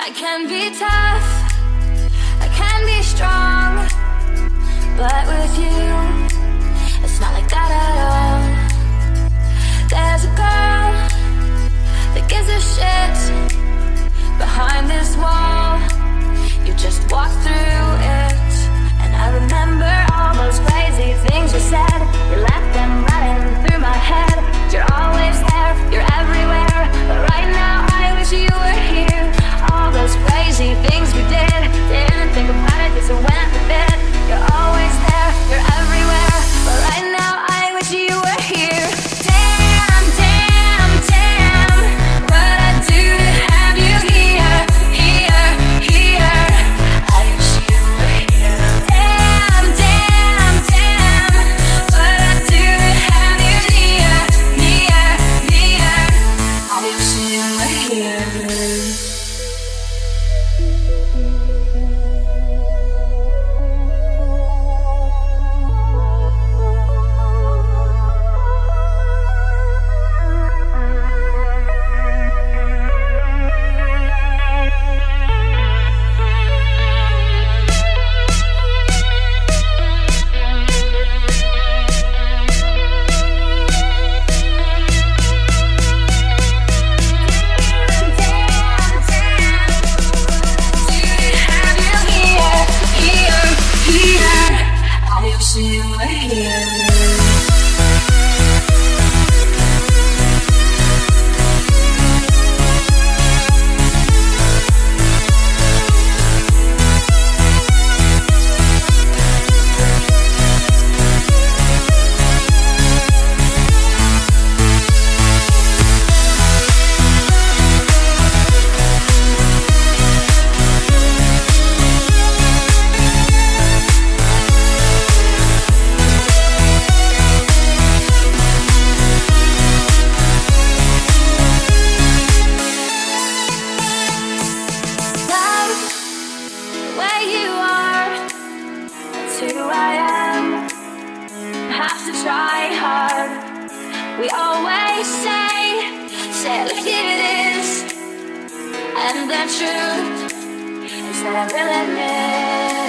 I can be tough, I can be strong, but with you. who I am. Have to try hard. We always say, say like it is. And the truth is that I'm limit.